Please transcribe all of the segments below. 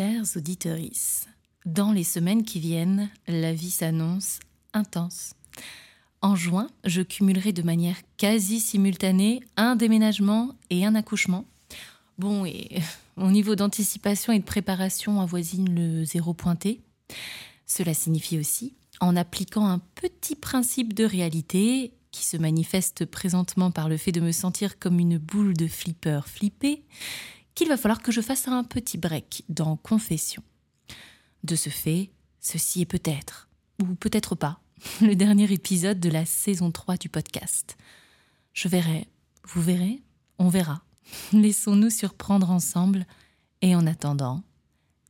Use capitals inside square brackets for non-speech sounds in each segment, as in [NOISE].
Chers auditeurs, dans les semaines qui viennent, la vie s'annonce intense. En juin, je cumulerai de manière quasi simultanée un déménagement et un accouchement. Bon, et [LAUGHS] mon niveau d'anticipation et de préparation avoisine le zéro pointé. Cela signifie aussi, en appliquant un petit principe de réalité qui se manifeste présentement par le fait de me sentir comme une boule de flipper flippée, qu'il va falloir que je fasse un petit break dans Confession. De ce fait, ceci est peut-être, ou peut-être pas, [LAUGHS] le dernier épisode de la saison 3 du podcast. Je verrai, vous verrez, on verra. [LAUGHS] Laissons-nous surprendre ensemble et en attendant,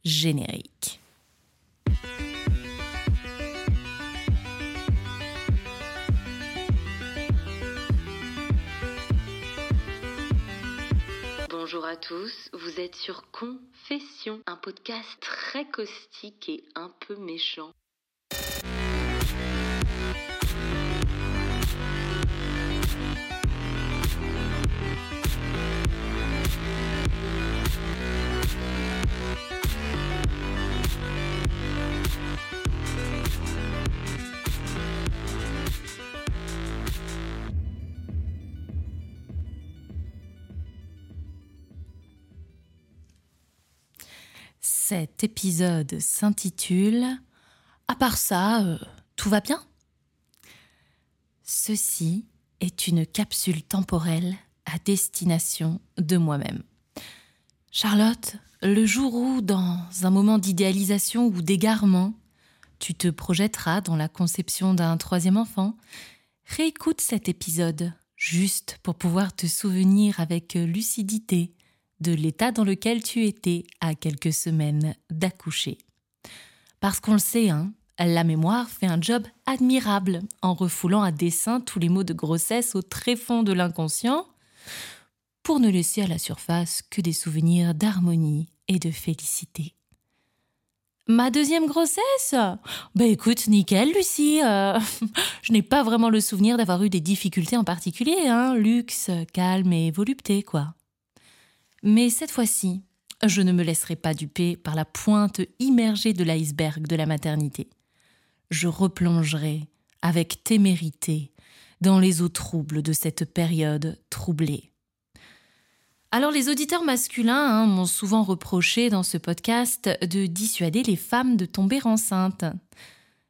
générique. Bonjour à tous, vous êtes sur Confession, un podcast très caustique et un peu méchant. Cet épisode s'intitule À part ça, euh, tout va bien? Ceci est une capsule temporelle à destination de moi-même. Charlotte, le jour où, dans un moment d'idéalisation ou d'égarement, tu te projetteras dans la conception d'un troisième enfant, réécoute cet épisode juste pour pouvoir te souvenir avec lucidité de l'état dans lequel tu étais à quelques semaines d'accoucher. Parce qu'on le sait, hein, la mémoire fait un job admirable en refoulant à dessein tous les mots de grossesse au tréfonds de l'inconscient pour ne laisser à la surface que des souvenirs d'harmonie et de félicité. Ma deuxième grossesse? Ben écoute, nickel, Lucie. Euh, [LAUGHS] je n'ai pas vraiment le souvenir d'avoir eu des difficultés en particulier, hein. Luxe, calme et volupté, quoi. Mais cette fois-ci, je ne me laisserai pas duper par la pointe immergée de l'iceberg de la maternité. Je replongerai avec témérité dans les eaux troubles de cette période troublée. Alors les auditeurs masculins hein, m'ont souvent reproché dans ce podcast de dissuader les femmes de tomber enceintes.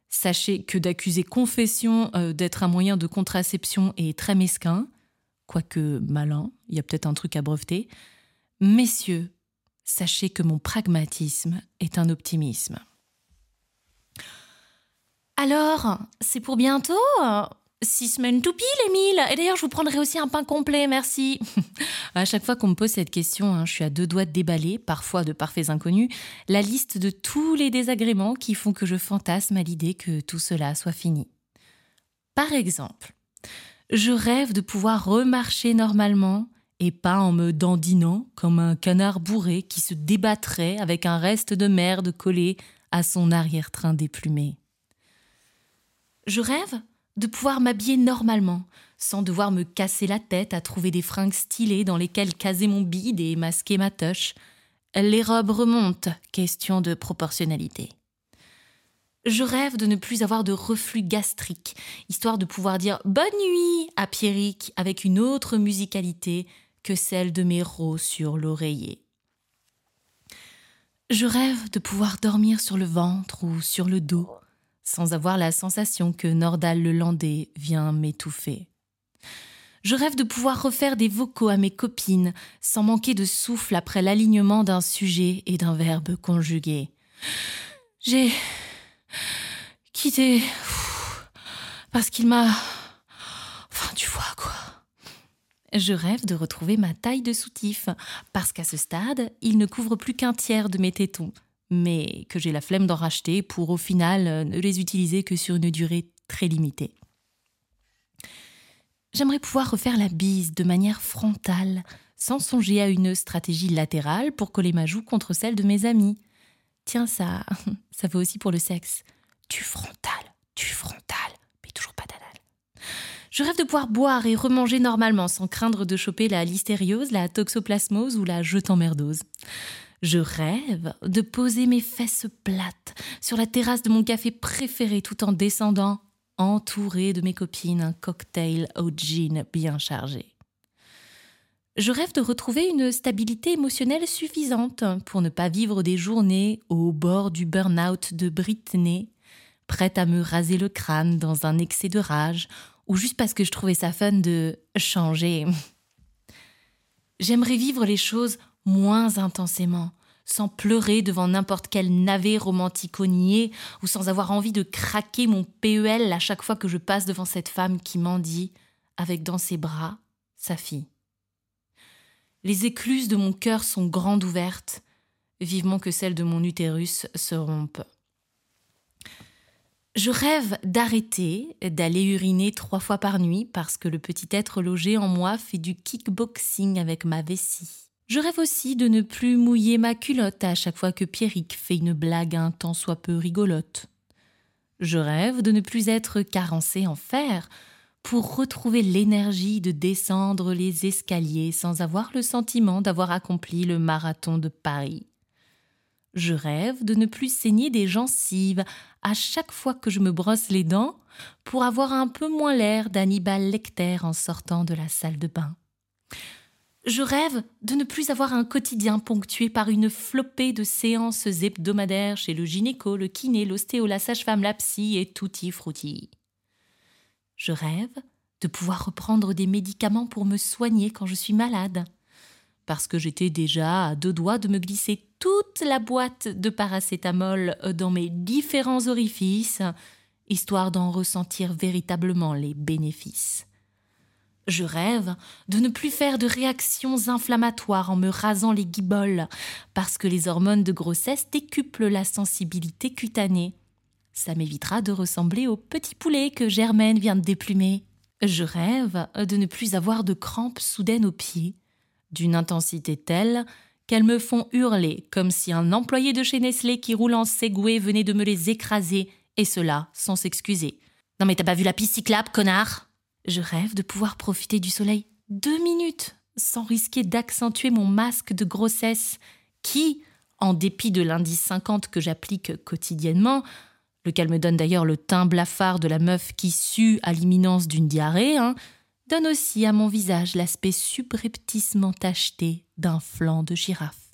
Sachez que d'accuser confession euh, d'être un moyen de contraception est très mesquin, quoique malin, il y a peut-être un truc à breveter, Messieurs, sachez que mon pragmatisme est un optimisme. Alors, c'est pour bientôt? Six semaines tout pile, Et d'ailleurs, je vous prendrai aussi un pain complet, merci [LAUGHS] À chaque fois qu'on me pose cette question, hein, je suis à deux doigts de déballer, parfois de parfaits inconnus, la liste de tous les désagréments qui font que je fantasme à l'idée que tout cela soit fini. Par exemple, je rêve de pouvoir remarcher normalement, et pas en me dandinant comme un canard bourré qui se débattrait avec un reste de merde collé à son arrière-train déplumé. Je rêve de pouvoir m'habiller normalement, sans devoir me casser la tête à trouver des fringues stylées dans lesquelles caser mon bide et masquer ma toche. Les robes remontent, question de proportionnalité. Je rêve de ne plus avoir de reflux gastrique, histoire de pouvoir dire bonne nuit à Pierrick avec une autre musicalité que celle de mes roses sur l'oreiller. Je rêve de pouvoir dormir sur le ventre ou sur le dos, sans avoir la sensation que Nordal le Landais vient m'étouffer. Je rêve de pouvoir refaire des vocaux à mes copines sans manquer de souffle après l'alignement d'un sujet et d'un verbe conjugué. J'ai quitté parce qu'il m'a je rêve de retrouver ma taille de soutif, parce qu'à ce stade, il ne couvre plus qu'un tiers de mes tétons, mais que j'ai la flemme d'en racheter pour au final ne les utiliser que sur une durée très limitée. J'aimerais pouvoir refaire la bise de manière frontale, sans songer à une stratégie latérale pour coller ma joue contre celle de mes amis. Tiens, ça, [LAUGHS] ça vaut aussi pour le sexe. Tu frontal, tu frontal. Je rêve de pouvoir boire et remanger normalement sans craindre de choper la listériose, la toxoplasmose ou la jetemmerdose. Je rêve de poser mes fesses plates sur la terrasse de mon café préféré tout en descendant, entouré de mes copines, un cocktail au gin bien chargé. Je rêve de retrouver une stabilité émotionnelle suffisante pour ne pas vivre des journées au bord du burn-out de Britney, prête à me raser le crâne dans un excès de rage ou juste parce que je trouvais ça fun de changer. J'aimerais vivre les choses moins intensément, sans pleurer devant n'importe quel navet romantico nié ou sans avoir envie de craquer mon PEL à chaque fois que je passe devant cette femme qui mendie, avec dans ses bras sa fille. Les écluses de mon cœur sont grandes ouvertes, vivement que celles de mon utérus se rompent. Je rêve d'arrêter d'aller uriner trois fois par nuit parce que le petit être logé en moi fait du kickboxing avec ma vessie. Je rêve aussi de ne plus mouiller ma culotte à chaque fois que Pierrick fait une blague un tant soit peu rigolote. Je rêve de ne plus être carencé en fer pour retrouver l'énergie de descendre les escaliers sans avoir le sentiment d'avoir accompli le marathon de Paris. Je rêve de ne plus saigner des gencives à chaque fois que je me brosse les dents pour avoir un peu moins l'air d'Hannibal Lecter en sortant de la salle de bain. Je rêve de ne plus avoir un quotidien ponctué par une flopée de séances hebdomadaires chez le gynéco, le kiné, l'ostéo, la sage-femme, la psy et tutti frutti. Je rêve de pouvoir reprendre des médicaments pour me soigner quand je suis malade parce que j'étais déjà à deux doigts de me glisser toute la boîte de paracétamol dans mes différents orifices, histoire d'en ressentir véritablement les bénéfices. Je rêve de ne plus faire de réactions inflammatoires en me rasant les guiboles, parce que les hormones de grossesse décuplent la sensibilité cutanée. Ça m'évitera de ressembler au petit poulet que Germaine vient de déplumer. Je rêve de ne plus avoir de crampes soudaines aux pieds, d'une intensité telle qu'elles me font hurler comme si un employé de chez Nestlé qui roule en Segway venait de me les écraser, et cela sans s'excuser. Non mais t'as pas vu la piste cyclable, connard? Je rêve de pouvoir profiter du soleil deux minutes sans risquer d'accentuer mon masque de grossesse qui, en dépit de l'indice 50 que j'applique quotidiennement, lequel me donne d'ailleurs le teint blafard de la meuf qui sue à l'imminence d'une diarrhée, hein, donne aussi à mon visage l'aspect subrepticement tacheté d'un flanc de girafe.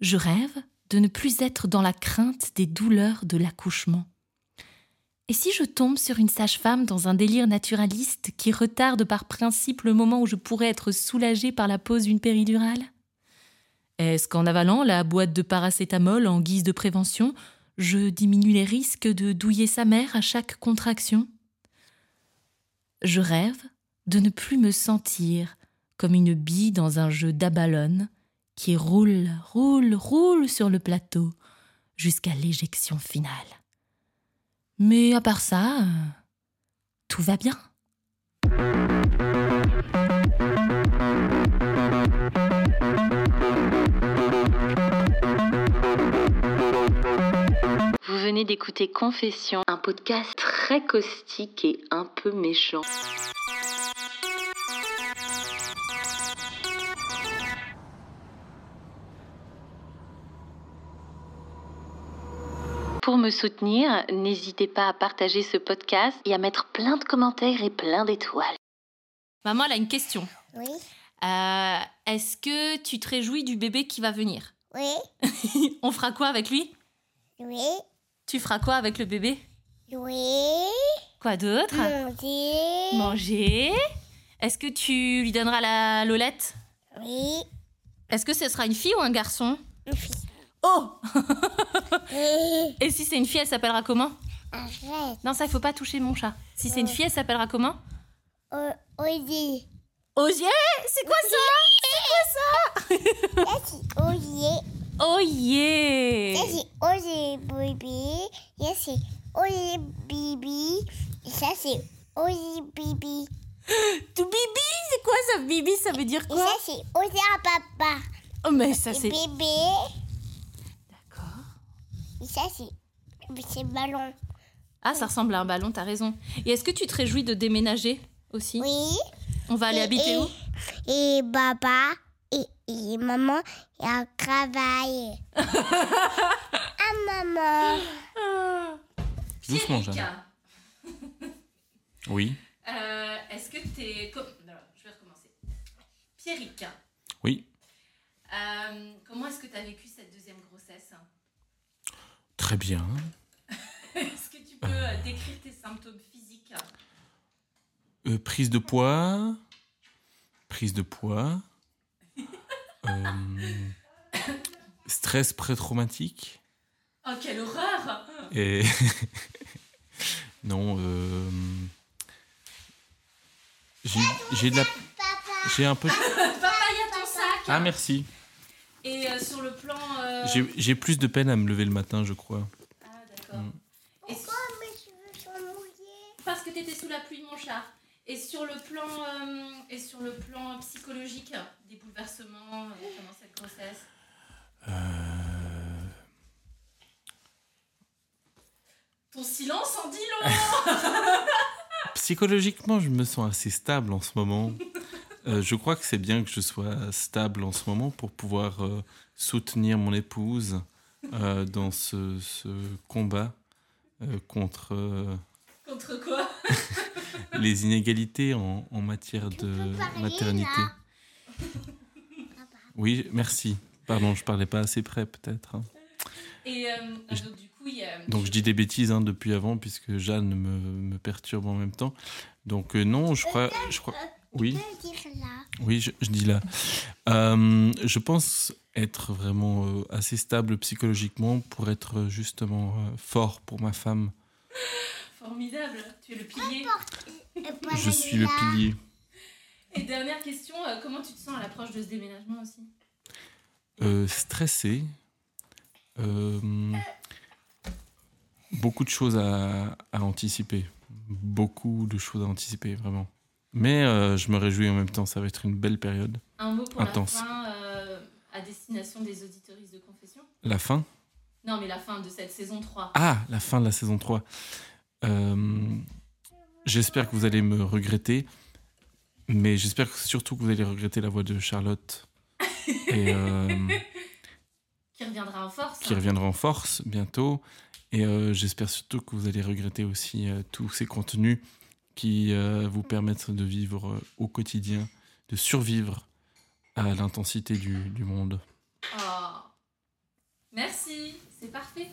Je rêve de ne plus être dans la crainte des douleurs de l'accouchement. Et si je tombe sur une sage-femme dans un délire naturaliste qui retarde par principe le moment où je pourrais être soulagée par la pose d'une péridurale? Est-ce qu'en avalant la boîte de paracétamol en guise de prévention, je diminue les risques de douiller sa mère à chaque contraction? Je rêve de ne plus me sentir comme une bille dans un jeu d'abalone qui roule, roule, roule sur le plateau jusqu'à l'éjection finale. Mais à part ça, tout va bien. Venez d'écouter Confession, un podcast très caustique et un peu méchant. Pour me soutenir, n'hésitez pas à partager ce podcast et à mettre plein de commentaires et plein d'étoiles. Maman, elle a une question. Oui, Euh, Est-ce que tu te réjouis du bébé qui va venir? Oui, [LAUGHS] On fera quoi avec lui? Oui, Tu feras quoi avec le bébé? Oui, Quoi d'autre? Manger, Manger. Est-ce que tu lui donneras la lolette? Oui, Est-ce que ce sera une fille ou un garçon? Une fille. Oh Oui, [LAUGHS] Et si c'est une fille, elle s'appellera comment? Arrête, Non, ça, il faut pas toucher mon chat. Si c'est une fille, elle s'appellera comment? Osier. Osier C'est quoi ça? C'est quoi Ça? C'est Osier, Oh yeah ça c'est Osier bébé, ça c'est Osier bibi, et ça c'est Osier bibi, Tout bibi C'est quoi ça Bibi, ça veut dire et quoi ça c'est Osier papa. Oh, mais ça, c'est... bébé, D'accord. et ça c'est c'est ballon. Ah, ça ressemble à un ballon, t'as raison. Et est-ce que tu te réjouis de déménager aussi? Oui. On va aller Et- habiter et- où? Et papa et, maman et un travail. [LAUGHS] ah, maman. Doucement, Jeanne. Oui, euh, est-ce que t'es... co- Alors, je vais recommencer. Pierrick, oui, euh, comment est-ce que tu as vécu cette deuxième grossesse? Très bien. [LAUGHS] Est-ce que tu peux euh, décrire tes symptômes physiques? Euh, prise de poids. Prise de poids. Euh, stress pré-traumatique. Oh, quelle horreur Et. [LAUGHS] non, euh, j'ai j'ai de la. J'ai un peu. Papa, il y a ton sac Ah, merci. Et euh, sur le plan... euh, J'ai j'ai plus de peine à me lever le matin, je crois. Ah, d'accord. Mm. Pourquoi mes cheveux sont mouillés? Parce que tu étais sous la pluie, mon chat. Et sur le plan, euh, et sur le plan psychologique, des bouleversements euh, pendant cette grossesse Euh, Ton silence en dit long [LAUGHS] Psychologiquement, je me sens assez stable en ce moment. Euh, je crois que c'est bien que je sois stable en ce moment pour pouvoir euh, soutenir mon épouse euh, dans ce, ce combat euh, contre euh, Contre quoi? [LAUGHS] les inégalités en, en matière de parler, maternité. là Oui, merci. Pardon, je parlais pas assez près peut-être. hein. Et euh, donc, du coup, il y a... Donc je dis des bêtises hein, depuis avant puisque Jeanne me, me perturbe en même temps. Donc euh, non, je crois, je crois, oui. Tu peux dire là. Oui, je, je dis là. Euh, je pense être vraiment euh, assez stable psychologiquement pour être justement fort pour ma femme. Formidable, tu es le pilier. Je suis le pilier. Et dernière question, euh, comment tu te sens à l'approche de ce déménagement aussi? Euh, stressé. Euh, beaucoup de choses à, à anticiper. Beaucoup de choses à anticiper, vraiment. Mais euh, je me réjouis en même temps, ça va être une belle période. Un mot pour Intense. la fin euh, à destination des auditoristes de confession? La fin? Non, mais la fin de cette saison 3. Ah, la fin de la saison 3. Euh, j'espère que vous allez me regretter, mais j'espère surtout que vous allez regretter la voix de Charlotte, et, euh, Qui reviendra en force. qui reviendra en force bientôt. Et euh, j'espère surtout que vous allez regretter aussi euh, tous ces contenus qui euh, vous permettent de vivre au quotidien, de survivre à l'intensité du, du monde. Oh. Merci, c'est parfait.